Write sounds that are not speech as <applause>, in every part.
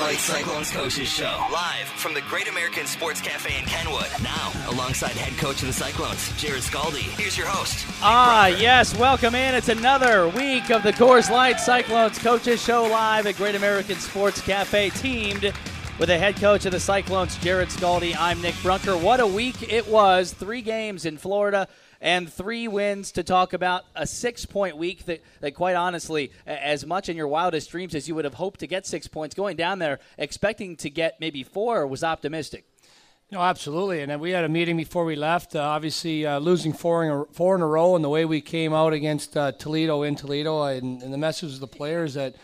Light Cyclones Coaches Show. Live from the Great American Sports Cafe in Kenwood. Now, alongside head coach of the Cyclones, Jarrod Skalde. Here's your host. Ah, yes. Welcome in. It's another week of the Coors Light Cyclones Coaches Show live at Great American Sports Cafe, teamed with the head coach of the Cyclones, Jarrod Skalde. I'm Nick Brunker. What a week it was. Three games in Florida and three wins to talk about a six point week that, that, quite honestly, as much in your wildest dreams as you would have hoped to get six points, going down there expecting to get maybe four was optimistic. No, absolutely. And we had a meeting before we left. Uh, obviously, uh, losing four in, a, four in a row, and the way we came out against uh, Toledo in Toledo, and, and the message of the players that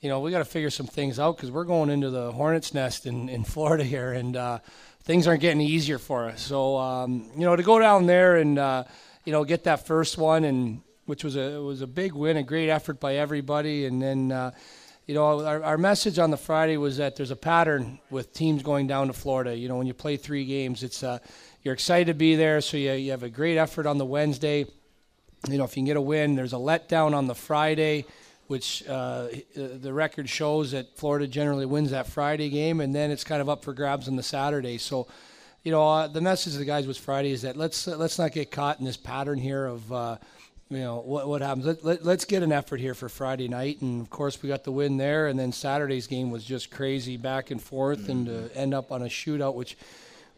you know we got to figure some things out because we're going into the hornet's nest in, in Florida here, and uh, things aren't getting easier for us. So um, you know to go down there and uh, you know get that first one, and which was a was a big win, a great effort by everybody, and then. Uh, you know, our, our message on the Friday was that there's a pattern with teams going down to Florida. You know, when you play three games, it's uh, you're excited to be there, so you, you have a great effort on the Wednesday. You know, if you can get a win, there's a letdown on the Friday which uh, the record shows that Florida generally wins that Friday game, and then it's kind of up for grabs on the Saturday. So, you know, uh, the message to the guys was Friday is that let's uh, let's not get caught in this pattern here of. Uh, you know what what happens. Let, let, let's get an effort here for Friday night, and of course we got the win there. And then Saturday's game was just crazy, back and forth, mm-hmm. and to end up on a shootout, which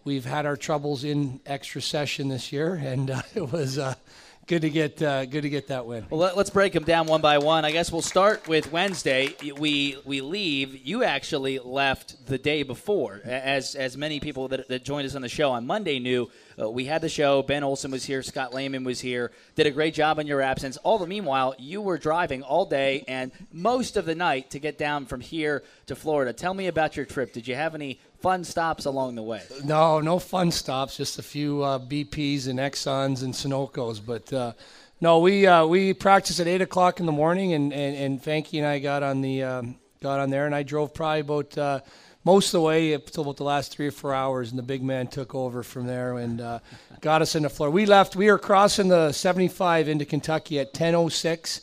we've had our troubles in extra session this year, and uh, <laughs> it was uh, good to get uh, good to get that win. Well, let, us break them down one by one. I guess we'll start with Wednesday. We we leave. You actually left the day before, as as many people that, that joined us on the show on Monday knew. Uh, we had the show. Ben Olson was here. Scott Lehman was here. Did a great job in your absence. All the meanwhile, you were driving all day and most of the night to get down from here to Florida. Tell me about your trip. Did you have any fun stops along the way? No, no fun stops. Just a few uh, BPs and Exxons and Sunocos. But uh, no, we uh, we practiced at eight o'clock in the morning, and and, and Fanky and I got on the um, got on there, and I drove probably about uh, most of the way up until about the last three or four hours, and the big man took over from there and uh, got us in the floor. We left. We were crossing the 75 into Kentucky at 10:06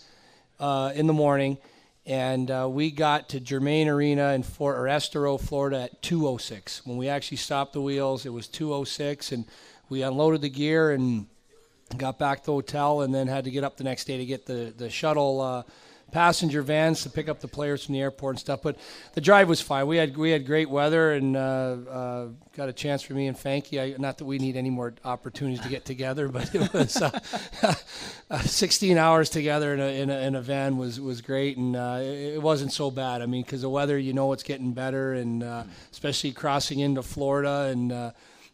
uh, in the morning and uh, we got to Germain Arena in Fort or Estero, Florida at 2:06. When we actually stopped the wheels, it was 2:06, and we unloaded the gear and got back to the hotel, and then had to get up the next day to get the the shuttle. Uh, passenger vans to pick up the players from the airport and stuff. But the drive was fine. We had we had great weather and uh, uh, got a chance for me and Fanky. Not that we need any more opportunities to get together, <laughs> but it was uh, <laughs> uh 16 hours together in a, in a, in a van was was great, and uh, it, it, wasn't so bad. I mean, because the weather, you know, it's getting better, and uh, especially crossing into Florida and.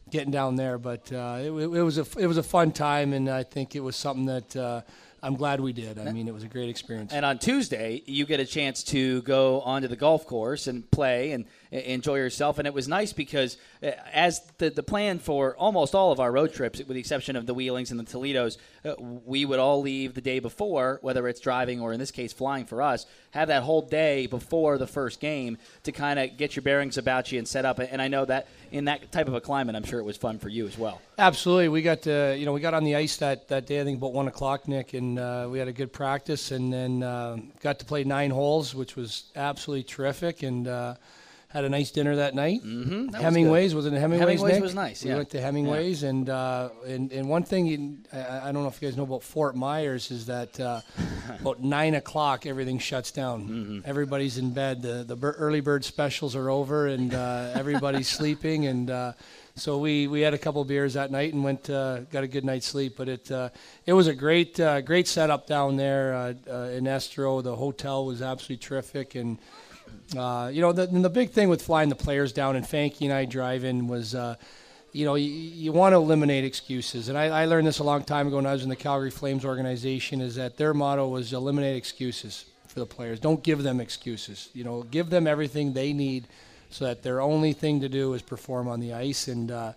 Getting down there, but it, it, was a it was a fun time, and I think it was something that I'm glad we did. I mean, it was a great experience. And on Tuesday, you get a chance to go onto the golf course and play and enjoy yourself. And it was nice because, as the, the plan for almost all of our road trips, with the exception of the Wheelings and the Toledos, uh, we would all leave the day before, whether it's driving or in this case flying for us, have that whole day before the first game to kind of get your bearings about you and set up. And I know that in that type of a climate, I'm sure it was fun for you as well. Absolutely, we got to you know we got on the ice that, that day I think about one o'clock, Nick, and uh, we had a good practice, and then uh, got to play nine holes, which was absolutely terrific, and uh, had a nice dinner that night. Mm-hmm, that Hemingway's was, was it Hemingway's? Hemingway's Nick? was nice. We went to Hemingway's, yeah. and, uh, and and one thing you, I, I, don't know if you guys know about Fort Myers is that uh, <laughs> about nine o'clock everything shuts down. Mm-hmm. Everybody's in bed. The the early bird specials are over, and uh, everybody's <laughs> sleeping. And uh, so we, we had a couple beers that night and went uh, got a good night's sleep. But it uh, it was a great great setup down there in Estero. The hotel was absolutely terrific and. Uh, you know, the, the big thing with flying the players down and Fanky and I driving was, uh, you know, you, you want to eliminate excuses. And I, I, learned this a long time ago when I was in the Calgary Flames organization is that their motto was eliminate excuses for the players. Don't give them excuses. You know, give them everything they need so that their only thing to do is perform on the ice. And uh,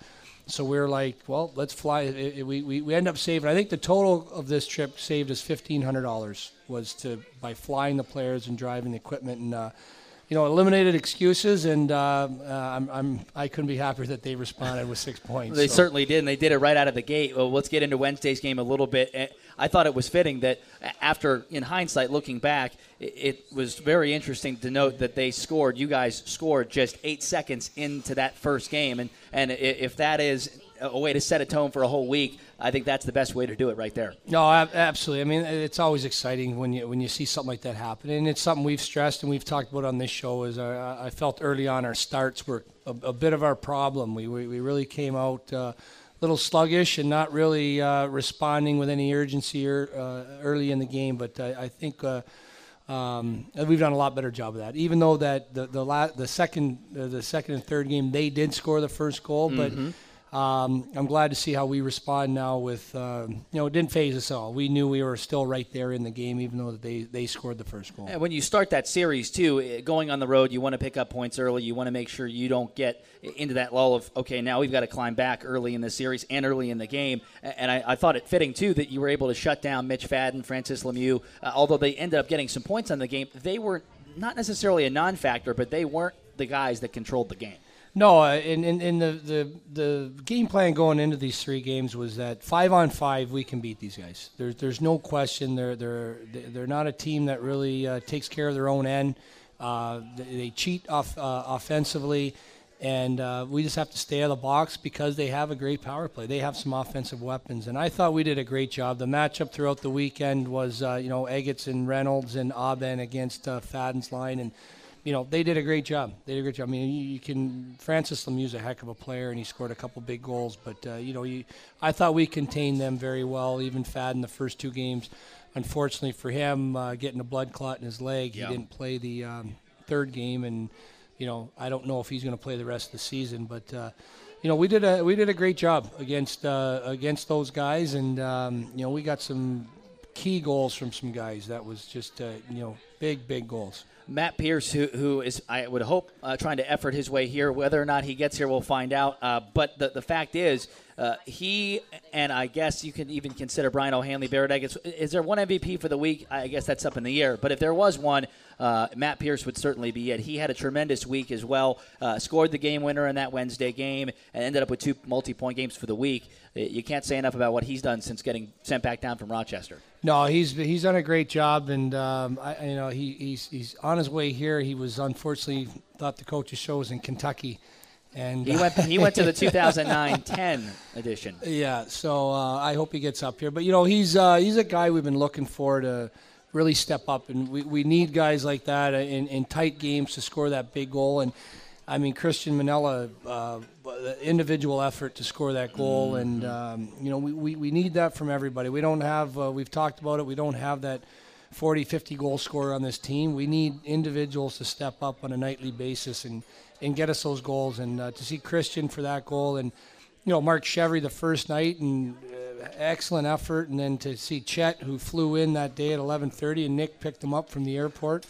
so we are like, well, let's fly. It, it, we, we, we end up saving, I think the total of this trip saved us $1,500 was to by flying the players and driving the equipment. And, uh, you know, eliminated excuses, and uh, uh, I'm, I'm I couldn't be happier that they responded with six points. They so. certainly did, and they did it right out of the gate. Well, let's get into Wednesday's game a little bit. I thought it was fitting that after, in hindsight, looking back, it was very interesting to note that they scored. You guys scored just eight seconds into that first game, and and if that is a way to set a tone for a whole week, I think that's the best way to do it right there. No, absolutely. I mean, it's always exciting when you when you see something like that happen, and it's something we've stressed and we've talked about on this show. Is our, I felt early on our starts were a, a bit of our problem. We we, we really came out. Uh, a little sluggish and not really uh, responding with any urgency er, uh, early in the game, but I, I think uh, um, we've done a lot better job of that. Even though that the the, la- the second uh, the second and third game they did score the first goal, mm-hmm. but um, I'm glad to see how we respond now. With uh, you know, it didn't phase us all. We knew we were still right there in the game, even though they they scored the first goal. And when you start that series too, eh, going on the road, you want to pick up points early. You want to make sure you don't get into that lull of okay, now we've got to climb back early in the series and early in the game. And I, I thought it fitting too that you were able to shut down Mitch Fadden, Francis Lemieux. Uh, although they ended up getting some points on the game, they were not necessarily a non-factor, but they weren't the guys that controlled the game. No, uh, in, in, in the, the, the game plan going into these three games was that five on five we can beat these guys. There's there's no question. They're they're they're not a team that really uh, takes care of their own end. Uh, they, cheat off uh, offensively, and uh, we just have to stay out of the box because they have a great power play. They have some offensive weapons, and I thought we did a great job. The matchup throughout the weekend was uh, you know Egetts and Reynolds and Aubin against Fadden's line and you know, they did a great job. They did a great job. I mean, you, you can Francis Lemieux's a heck of a player, and he scored a couple big goals. But uh, you know, you, I thought we contained them very well. Even Fad in the first two games. Unfortunately for him, uh, getting a blood clot in his leg, he didn't play the um, third game, and you know, I don't know if he's going to play the rest of the season. But uh, you know, we did a we did a great job against uh, against those guys, and um, you know, we got some key goals from some guys. That was just uh, you know, big big goals. Matt Pierce, who, who is, I would hope, uh, trying to effort his way here. Whether or not he gets here, we'll find out. Uh, but the, the fact is, uh, he and I guess you can even consider Brian O'Hanley Barrett. Is, is there one MVP for the week? I guess that's up in the air. But if there was one, uh, Matt Pierce would certainly be it. He had a tremendous week as well. Uh, scored the game winner in that Wednesday game and ended up with two multi-point games for the week. Uh, you can't say enough about what he's done since getting sent back down from Rochester. No, he's he's done a great job, and um, I, you know he, he's he's on his way here. He was unfortunately thought the coach's show was in Kentucky. And he went. He went to the <laughs> 2009-10 edition. Yeah, so uh, I hope he gets up here. But you know, he's uh, he's a guy we've been looking for to really step up, and we, we need guys like that in, in tight games to score that big goal. And I mean, Christian Manella, uh, individual effort to score that goal, mm-hmm. and um, you know, we, we, we need that from everybody. We don't have. Uh, we've talked about it. We don't have that 40, 50 goal scorer on this team. We need individuals to step up on a nightly basis and and get us those goals. And uh, to see Christian for that goal, and you know, Marc Cheverie the first night and excellent effort, and then to see Chet, who flew in that day at 11:30, and Nick picked him up from the airport.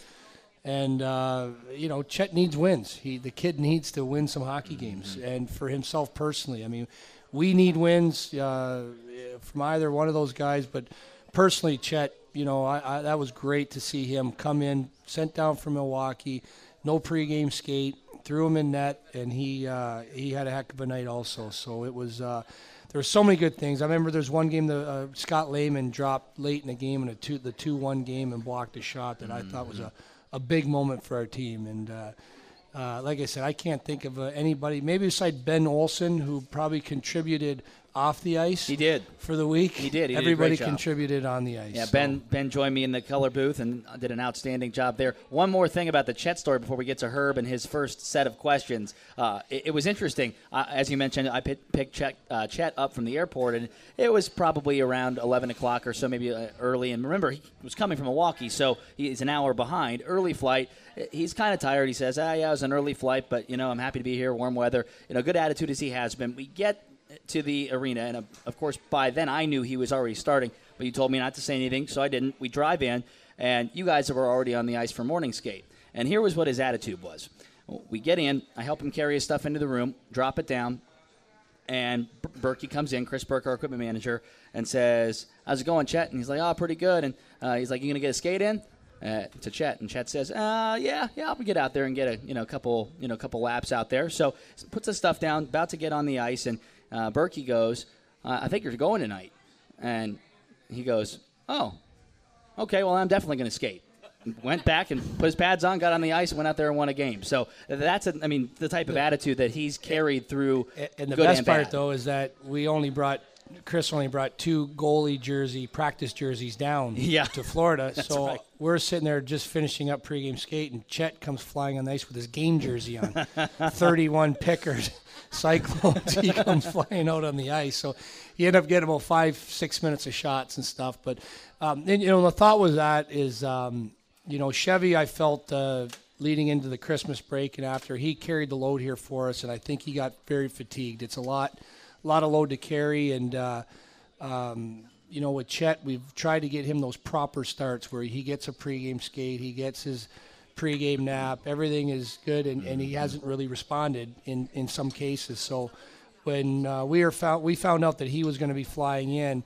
And uh, you know, Chet needs wins. He, the kid, needs to win some hockey games, mm-hmm. and for himself personally. I mean, we need wins uh, from either one of those guys. But personally, Chet, you know, I, I, that was great to see him come in, sent down from Milwaukee, no pregame skate, threw him in net, and he uh, he had a heck of a night also. So it was uh, there were so many good things. I remember there's one game that uh, Scott Lehman dropped late in the game in a two the two one game and blocked a shot that mm-hmm. I thought was a, a big moment for our team. And uh, uh, like I said, I can't think of uh, anybody maybe besides Ben Olson who probably contributed off the ice. He did for the week. He did. He Everybody did contributed on the ice. Yeah, so. Ben Ben joined me in the color booth and did an outstanding job there. One more thing about the Chet story before we get to Herb and his first set of questions. Uh, it, it, was interesting, uh, as you mentioned. I picked, picked Chet, uh, Chet, up from the airport, and it was probably around 11 o'clock or so, maybe uh, early. And remember, he was coming from Milwaukee, so he's an hour behind. Early flight. He's kind of tired. He says, "Ah, yeah, it was an early flight, but you know, I'm happy to be here. Warm weather. You know, good attitude as he has been. We get to the arena, and uh, of course, by then I knew he was already starting, but you told me not to say anything, so I didn't. We drive in, and you guys were already on the ice for morning skate. And here was what his attitude was. We get in, I help him carry his stuff into the room, drop it down, and Berkey comes in, Chris Burke, our equipment manager, and says, "How's it going, Chet?" And he's like, "Oh, pretty good." And uh, he's like, "You gonna get a skate in?" uh, to Chet, and Chet says, uh, "Yeah, yeah, I'll get out there and get a you know couple you know couple laps out there." So puts his stuff down, about to get on the ice, and uh, Berkey goes, uh, "I think you're going tonight," and he goes, "Oh, okay, well I'm definitely going to skate." Went back and put his pads on, got on the ice, went out there and won a game. So that's, a, I mean, the type of attitude that he's carried through. And the good best and part, though, is that we only brought Chris only brought two goalie jersey practice jerseys down <laughs> Yeah. to Florida. So right. we're sitting there just finishing up pregame skate, and Chet comes flying on the ice with his game jersey on, <laughs> 31 pickers, <laughs> Cyclones. he comes flying out on the ice. So you end up getting about five, six minutes of shots and stuff. But um, and, you know, the thought was that is, um, you know, Chevy. I felt. Uh, Leading into the Christmas break and after, he carried the load here for us, and I think he got very fatigued. It's a lot, a lot of load to carry, and uh, um, you know, with Chet, we've tried to get him those proper starts where he gets a pregame skate, he gets his pregame nap, everything is good, and, and he hasn't really responded in, in some cases. So when uh, we are found, we found out that he was going to be flying in,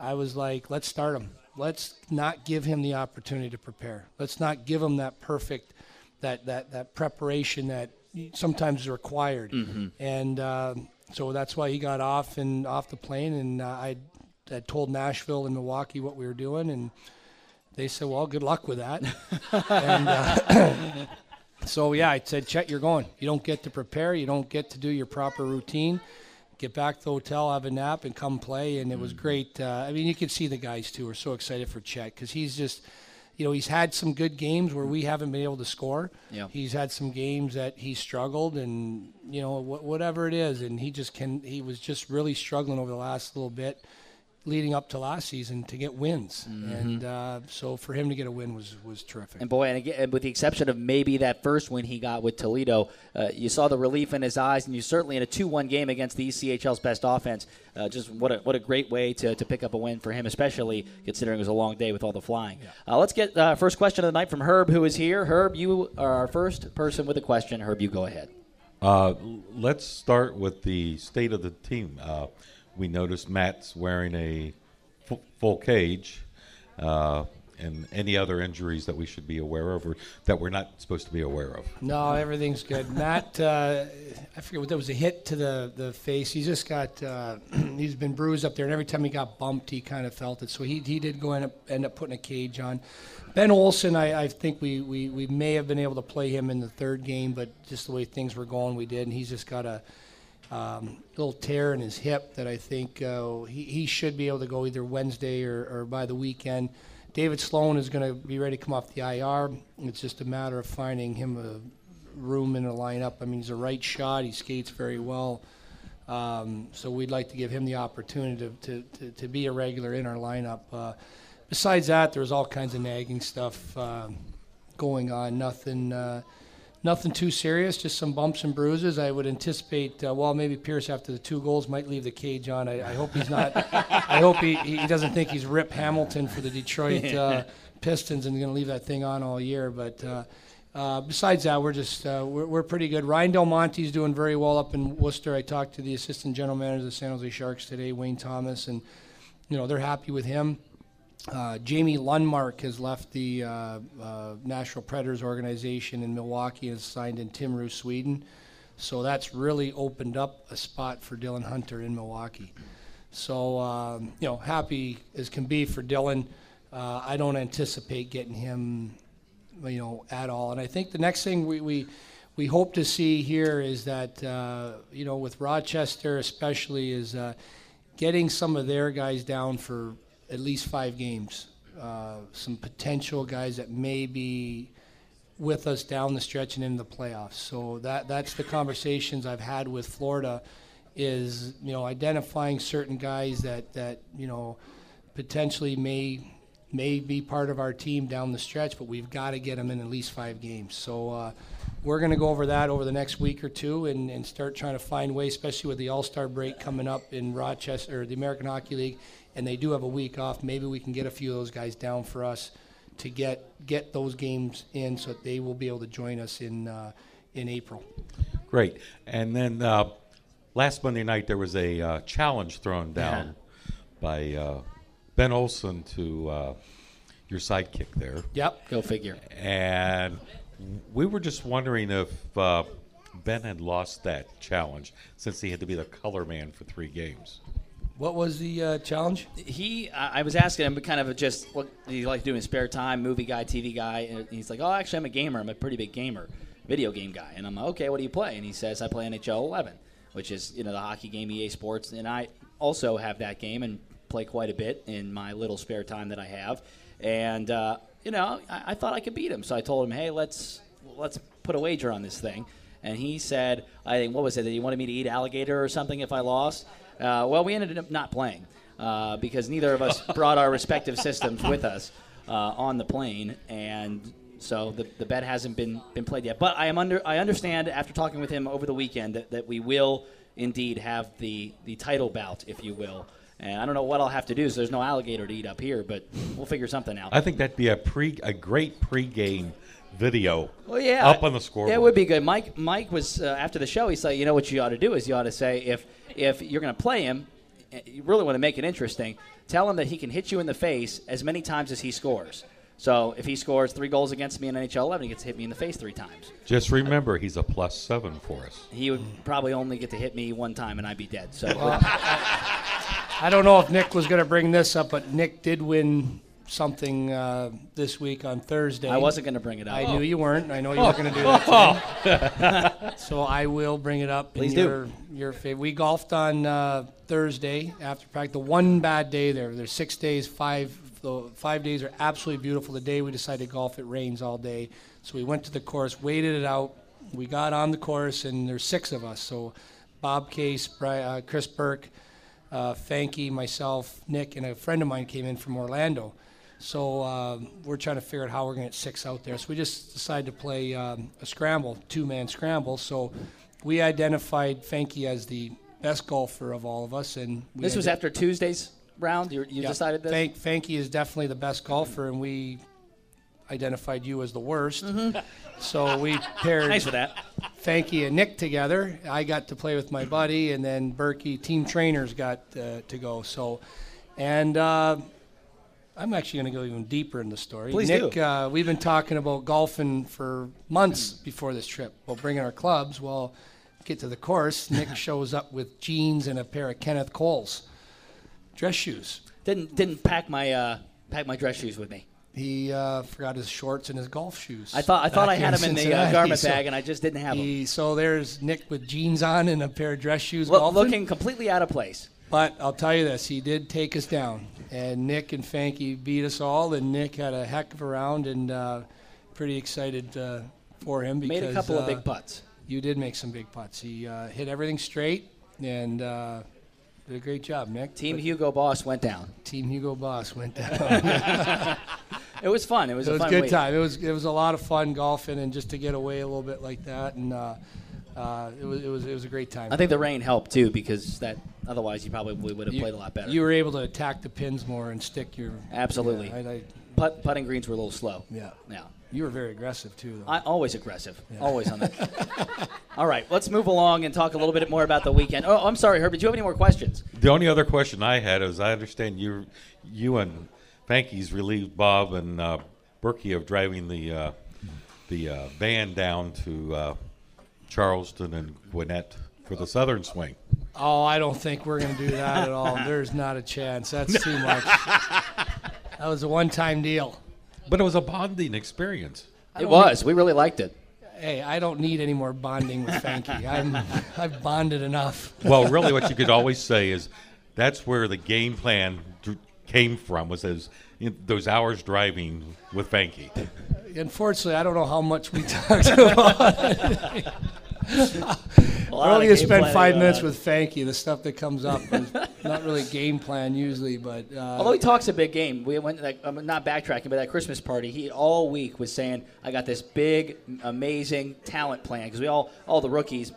I was like, let's start him. Let's not give him the opportunity to prepare. Let's not give him that perfect, that that that preparation that sometimes is required. And um so that's why he got off and off the plane. And uh, I had told Nashville and Milwaukee what we were doing, and they said, "Well, good luck with that." <laughs> and uh, <coughs> so yeah, I said, "Chet, you're going. You don't get to prepare. You don't get to do your proper routine. Get back to the hotel, have a nap, and come play." And it was great. Uh, I mean, you could see the guys too are so excited for Chet because he's just. You know, he's had some good games where we haven't been able to score. Yeah. He's had some games that he struggled, and you know, wh- whatever it is, and he just can. He was just really struggling over the last little bit, leading up to last season to get wins, and uh, so for him to get a win was was terrific. And boy, and again, with the exception of maybe that first win he got with Toledo, uh, you saw the relief in his eyes, and you certainly in a two-one game against the E ECHL's best offense. Uh, just what a what a great way to, to pick up a win for him, especially considering it was a long day with all the flying. Uh, let's get uh, first question of the night from Herb, who is here. Herb, you are our first person with a question. Herb, you go ahead. Uh, let's start with the state of the team. We noticed Matt's wearing a f- full cage, uh, and any other injuries that we should be aware of or that we're not supposed to be aware of. No, everything's good. <laughs> Matt, uh, I forget what that was a hit to the, the face. He's just got uh, <clears throat> he's been bruised up there, and every time he got bumped, he kind of felt it. So he, he did go up end up putting a cage on. Ben Olson, I, I think we, we, we may have been able to play him in the third game, but just the way things were going, we did, and he's just got a um, little tear in his hip that I think uh, he, he should be able to go either Wednesday or, or by the weekend. David Sloan is going to be ready to come off the IR. It's just a matter of finding him a room in a lineup. I mean, he's a right shot. He skates very well. Um, so we'd like to give him the opportunity to, to, to, to be a regular in our lineup. Uh, besides that, there's all kinds of nagging stuff uh, going on. Nothing. Uh, Nothing too serious, just some bumps and bruises. I would anticipate, uh, well, maybe Pierce after the two goals might leave the cage on. I, I hope he's not. I hope he, he doesn't think he's Rip Hamilton for the Detroit uh, <laughs> Pistons and going to leave that thing on all year. But uh, uh, besides that, we're just uh, we're, we're pretty good. Ryan Del Monte's doing very well up in Worcester. I talked to the assistant general manager of the San Jose Sharks today, Wayne Thomas, and you know they're happy with him. Uh, Jamie Lundmark has left the uh, uh, Nashville Predators organization in Milwaukee and has signed in Timrå, Sweden. So that's really opened up a spot for Dylan Hunter in Milwaukee. So, um, you know, happy as can be for Dylan. Uh, I don't anticipate getting him, you know, at all. And I think the next thing we, we, we hope to see here is that, uh, you know, with Rochester especially, is uh, getting some of their guys down for at least five games. Uh, some potential guys that may be with us down the stretch and in the playoffs. So that that's the conversations I've had with Florida is you know identifying certain guys that that you know potentially may may be part of our team down the stretch, but we've got to get them in at least five games. So uh, we're going to go over that over the next week or two and, and start trying to find ways, especially with the All Star break coming up in Rochester, or the American Hockey League, and they do have a week off. Maybe we can get a few of those guys down for us to get get those games in, so that they will be able to join us in uh, in April. Great. And then uh, last Monday night there was a uh, challenge thrown down by uh, Ben Olson to uh, your sidekick there. Yep. Go figure. And we were just wondering if uh, Ben had lost that challenge since he had to be the color man for three games. What was the uh, challenge? He, I was asking him kind of just what he like to do in spare time, movie guy, TV guy, and he's like, "Oh, actually, I'm a gamer. I'm a pretty big gamer, video game guy." And I'm like, "Okay, what do you play?" And he says, "I play NHL 11, which is you know the hockey game, EA Sports, and I also have that game and play quite a bit in my little spare time that I have." And uh, you know, I, I thought I could beat him, so I told him, "Hey, let's let's put a wager on this thing." And he said, "I think what was it that he wanted me to eat alligator or something if I lost." Uh, well, we ended up not playing uh, because neither of us <laughs> brought our respective systems with us uh, on the plane, and so the, the bet hasn't been, been played yet. But I am under I understand after talking with him over the weekend that, that we will indeed have the the title bout, if you will. And I don't know what I'll have to do. So there's no alligator to eat up here, but we'll figure something out. I think that'd be a pre a great pregame video. Well, yeah, up on the scoreboard. Yeah, it would be good. Mike, Mike was uh, after the show. He said, you know what you ought to do is you ought to say if if you're going to play him, eh, you really want to make it interesting. Tell him that he can hit you in the face as many times as he scores. So if he scores three goals against me in NHL 11, he gets to hit me in the face three times. Just remember, he's a plus seven for us. He would probably only get to hit me one time, and I'd be dead. So <laughs> I don't know if Nick was going to bring this up, but Nick did win something uh, this week on Thursday. I wasn't going to bring it up. I knew you weren't. I know you weren't going to do that. today. <laughs> so I will bring it up. Please in do. your, Your fav- We golfed on uh, Thursday after practice. The one bad day there. There's six days. Five the five days are absolutely beautiful. The day we decided to golf, it rains all day. So we went to the course, waited it out. We got on the course, and there's six of us. So Bob Case, Bri- uh, Chris Burke, uh, Fanky, myself, Nick, and a friend of mine came in from Orlando. So um, we're trying to figure out how we're going to get six out there. So we just decided to play um, a scramble, two-man scramble. So we identified Fanky as the best golfer of all of us, and we This was after Tuesday's round. You, you yeah, decided this. Fank, Fanky is definitely the best golfer, and we identified you as the worst. <laughs> So we paired Mm-hmm. Thanks for that. Fanky and Nick together. I got to play with my buddy, and then Berkey team trainers got uh, to go. So, and uh, I'm actually going to go even deeper in the story. Please Nick, do. Uh, we've been talking about golfing for months before this trip. Well, bringing our clubs. Well, get to the course. <laughs> Nick shows up with jeans and a pair of Kenneth Coles dress shoes. Didn't didn't pack my uh, pack my dress shoes with me. He uh, forgot his shorts and his golf shoes. I thought I thought I had them in the uh, garment so bag, and I just didn't have them. he- so there's Nick with jeans on and a pair of dress shoes. Lo- golfing. looking completely out of place. But I'll tell you this, he did take us down. And Nick and Fanky beat us all, and Nick had a heck of a round, and uh, pretty excited uh, for him because Made a couple of uh, big putts. You did make some big putts. He uh, hit everything straight, and uh, did a great job, Nick. Team But Hugo Boss went down. Team Hugo Boss went down. <laughs> <laughs> It was fun. It was it a was a fun good week. time. It was it was a lot of fun golfing, and just to get away a little bit like that, and uh, uh, it was it was it was a great time. I think the rain helped too because that otherwise you probably would have played a lot better. You were able to attack the pins more and stick your <laughs> Absolutely. Yeah, I- I- Putt, putting greens were a little slow. yeah. Yeah. You were very aggressive too, though. I, always aggressive. Always on that. <laughs> <laughs> All right, let's move along and talk a little bit more about the weekend. Oh, I'm sorry, Herb. Did you have any more questions? The only other question I had is I understand you, you and Fanky's relieved Bob and uh, Berkey of driving the uh, the uh, van down to uh, Charleston and Gwinnett for the Southern Swing. oh, I don't think we're going to do that at all. <laughs> There's not a chance. That's too much. <laughs> that was a one-time deal. But it was a bonding experience. It was. We really liked it. Hey, I don't need any more bonding with Fanky. <laughs> I'm I've bonded enough. Well, really, what you could always say is that's where the game plan came from was those those hours driving with Fanky. Unfortunately, I don't know how much we talked about. I only game spend five minutes on. with Fanky. The stuff that comes up is not really game plan usually, but uh, Although he talks a big game, we went like I'm not backtracking, but that Christmas party, he all week was saying, "I got this big, amazing talent plan." Because we all, all the rookies,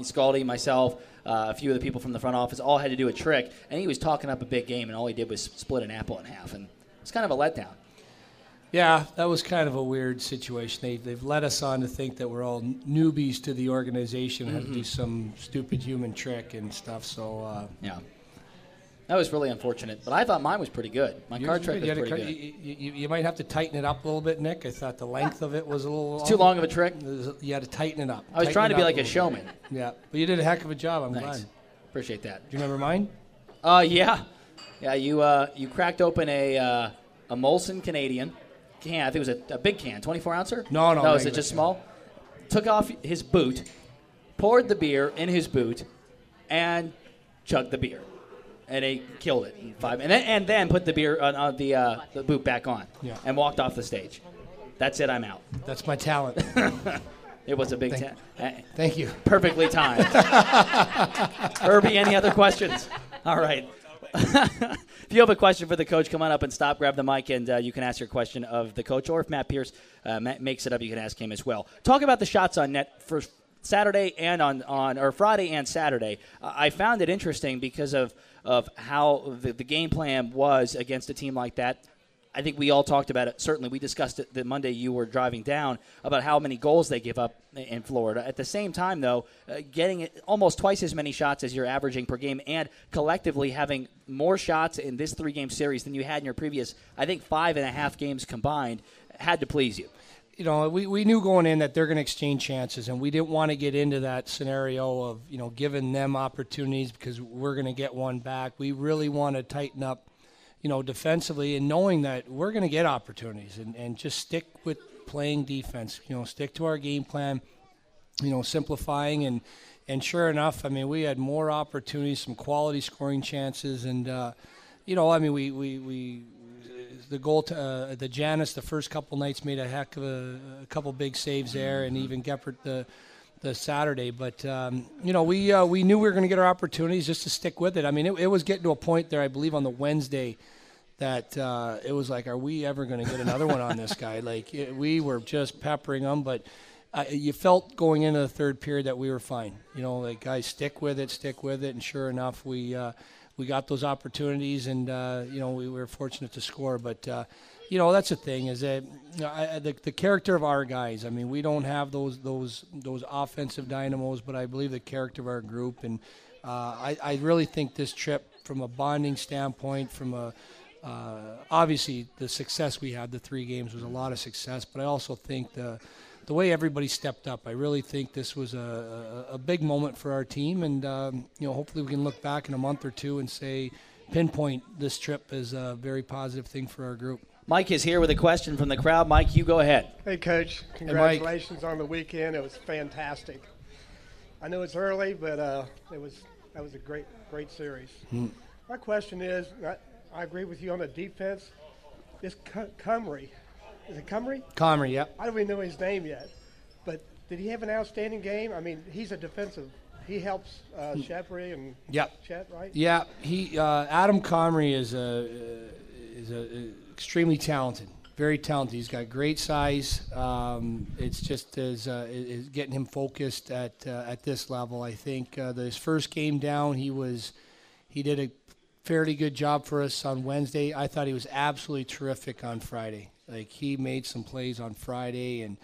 Skalde, myself, uh, a few of the people from the front office, all had to do a trick, and he was talking up a big game, and all he did was split an apple in half, and it's kind of a letdown. Yeah, that was kind of a weird situation. They, they've led us on to think that we're all newbies to the organization, had to do some stupid human trick and stuff. So, uh, Yeah. That was really unfortunate, but I thought mine was pretty good. My Yours card trick was You, pretty card- good. you, you, you might have to tighten it up a little bit, Nick. I thought the length of it was a little. It's too long of a trick. You had to tighten it up. I was Tighten trying to be like a showman. bit. Yeah, but you did a heck of a job. I'm Thanks. glad. Appreciate that. Do you remember mine? Uh, yeah, yeah. You uh, you cracked open a uh, a Molson Canadian can. I think it was a, a big can, 24 ouncer. No, no, No, is it just small? Took off his boot, poured the beer in his boot, and chugged the beer, and he killed it in five. And then and then put the beer on, on the uh, the boot back on, Yeah. and walked off the stage. That's it. I'm out. That's my talent. <laughs> It was a big Thank- ten. uh, Thank you. perfectly timed. <laughs> Herbie, any other questions? All right. <laughs> if you have a question for the coach, come on up and stop, grab the mic, and uh, you can ask your question of the coach. Or if Matt Pierce uh, ma- makes it up, you can ask him as well. Talk about the shots on net for Saturday and on, on or Friday and Saturday. Uh, I found it interesting because of of how the, the game plan was against a team like that. I think we all talked about it. Certainly, we discussed it the Monday you were driving down about how many goals they give up in Florida. At the same time, though, uh, getting almost twice as many shots as you're averaging per game, and collectively having more shots in this three-game series than you had in your previous, I think, five and a half games combined, had to please you. you know, we, we knew going in that they're going to exchange chances, and we didn't want to get into that scenario of, you know, giving them opportunities because we're going to get one back. We really want to tighten up, you know, defensively and knowing that we're going to get opportunities and, and just stick with playing defense, you know, stick to our game plan, you know, simplifying and, and sure enough, I mean, we had more opportunities, some quality scoring chances, and, uh, you know, I mean, we, we, we the goal to, uh, the Janice the first couple nights made a heck of a, a couple big saves there, and even Geppert the the Saturday. But um, you know, we uh, we knew we were going to get our opportunities just to stick with it. I mean, it, it was getting to a point there, I believe, on the Wednesday that uh, it was like, are we ever going to get another one on this guy? Like it, we were just peppering him, but. Uh, you felt going into the third period that we were fine. You know, like guys, stick with it, stick with it, and sure enough, we uh, we got those opportunities, and uh, you know we were fortunate to score. But uh, you know that's the thing is that you know, I, the, the character of our guys. I mean, we don't have those those those offensive dynamos, but I believe the character of our group, and uh, I, I really think this trip, from a bonding standpoint, from a uh, obviously the success we had, the three games was a lot of success, but I also think the the way everybody stepped up, I really think this was a, a, a big moment for our team, and um, you know, hopefully we can look back in a month or two and say, pinpoint this trip as a very positive thing for our group. Mike is here with a question from the crowd. Mike, you go ahead. Hey, Coach. Congratulations on the weekend. It was fantastic. I know it's early, but uh, it was that was a great great series. My question is, I, I agree with you on the defense. This Cu- Cumry, is it Cumry? Comrie, yep. I don't even know his name yet, but did he have an outstanding game? I mean, he's a defensive. He helps uh, Shepard and Yep. Chet, right? Yeah, he uh, Adam Comrie is a is a, extremely talented, very talented. He's got great size. Um, it's just as uh, is getting him focused at uh, at this level. I think uh, his first game down, he was he did a fairly good job for us on Wednesday. I thought he was absolutely terrific on Friday. Like he made some plays on Friday and.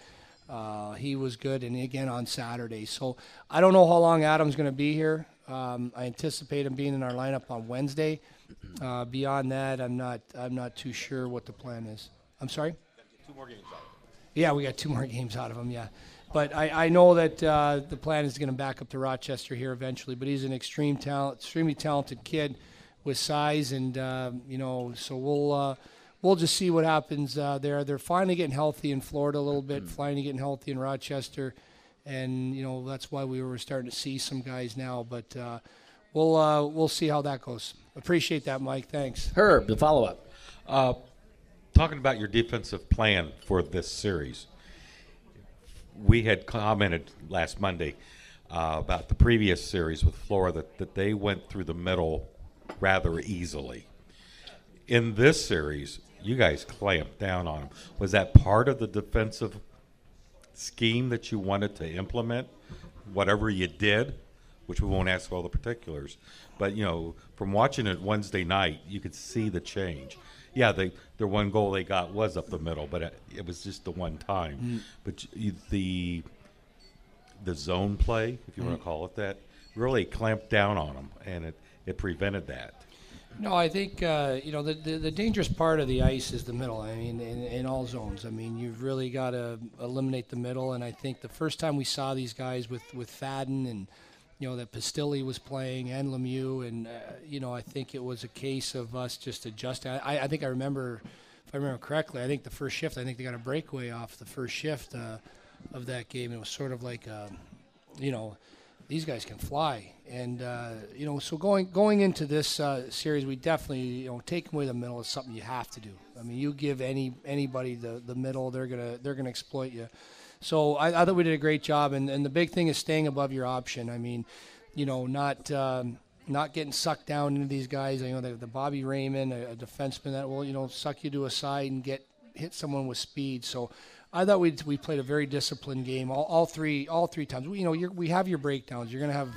Uh, he was good, and again on Saturday. So I don't know how long Adam's going to be here. Um, I anticipate him being in our lineup on Wednesday. Uh, beyond that, I'm not. I'm not too sure what the plan is. I'm sorry. Two more games out. Yeah, we got two more <laughs> games out of him. Yeah, but I, I know that uh, the plan is going to back up to Rochester here eventually. But he's an extreme talent, extremely talented kid with size, and um, you know, so we'll. Uh, We'll just see what happens uh, there. They're finally getting healthy in Florida a little bit, finally getting healthy in Rochester, and you know that's why we were starting to see some guys now. But uh, we'll uh, we'll see how that goes. Appreciate that, Mike. Thanks. Herb, the follow up. Uh, talking about your defensive plan for this series, we had commented last Monday uh, about the previous series with Florida that, that they went through the middle rather easily. In this series, you guys clamped down on them. Was that part of the defensive scheme that you wanted to implement? Whatever you did, which we won't ask for all the particulars, but you know, from watching it Wednesday night, you could see the change. Yeah, they their one goal they got was up the middle, but it, it was just the one time. But you, the the zone play, if you want to call it that, really clamped down on them, and it, it prevented that. No, I think uh, you know the, the, the dangerous part of the ice is the middle. I mean, in, in all zones. I mean, you've really got to eliminate the middle. And I think the first time we saw these guys with with Fadden and you know that Pastilli was playing and Lemieux, and uh, you know I think it was a case of us just adjusting. I, I think I remember, if I remember correctly, I think the first shift, I think they got a breakaway off the first shift uh, of that game. It was sort of like, uh, you know these guys can fly. And uh, you know, so going going into this uh, series, we definitely you know taking away the middle is something you have to do. I mean, you give any anybody the, the middle, they're gonna they're gonna exploit you. So I, I thought we did a great job, and, and the big thing is staying above your option. I mean, you know, not. Um, not getting sucked down into these guys. You know, the, the Bobby Raymond, a, a defenseman that will, you know, suck you to a side and get hit someone with speed. So I thought we we played a very disciplined game all, all three all three times. We, you know, we have your breakdowns. You're going to have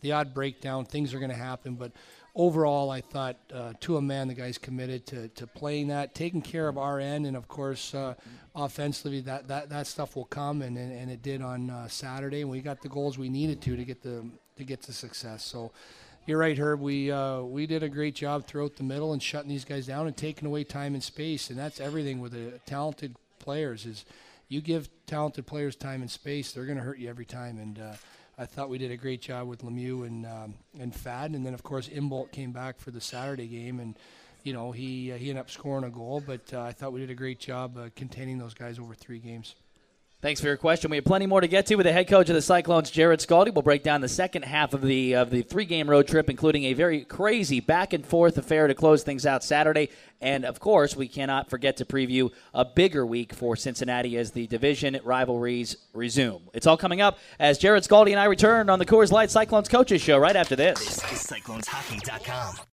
the odd breakdown. Things are going to happen, but overall, I thought uh, to a man the guys committed to, to playing that, taking care of our end, and of course, uh, offensively that, that that stuff will come, and and, it did on uh, Saturday, and we got the goals we needed to to get the to get to success. So. You're right, Herb. We uh, we did a great job throughout the middle and shutting these guys down and taking away time and space, and that's everything with the talented players is you give talented players time and space, they're going to hurt you every time. And uh, I thought we did a great job with Lemieux and um, and Fad, and then of course Imbolt came back for the Saturday game, and you know he uh, he ended up scoring a goal. But uh, I thought we did a great job uh, containing those guys over three games. Thanks for your question. We have plenty more to get to with the head coach of the Cyclones, Jarrod Skalde. We'll break down the second half of the of the three game road trip, including a very crazy back and forth affair to close things out Saturday. And of course, we cannot forget to preview a bigger week for Cincinnati as the division rivalries resume. It's all coming up as Jarrod Skalde and I return on the Coors Light Cyclones Coaches Show right after this. This is CyclonesHockey.com.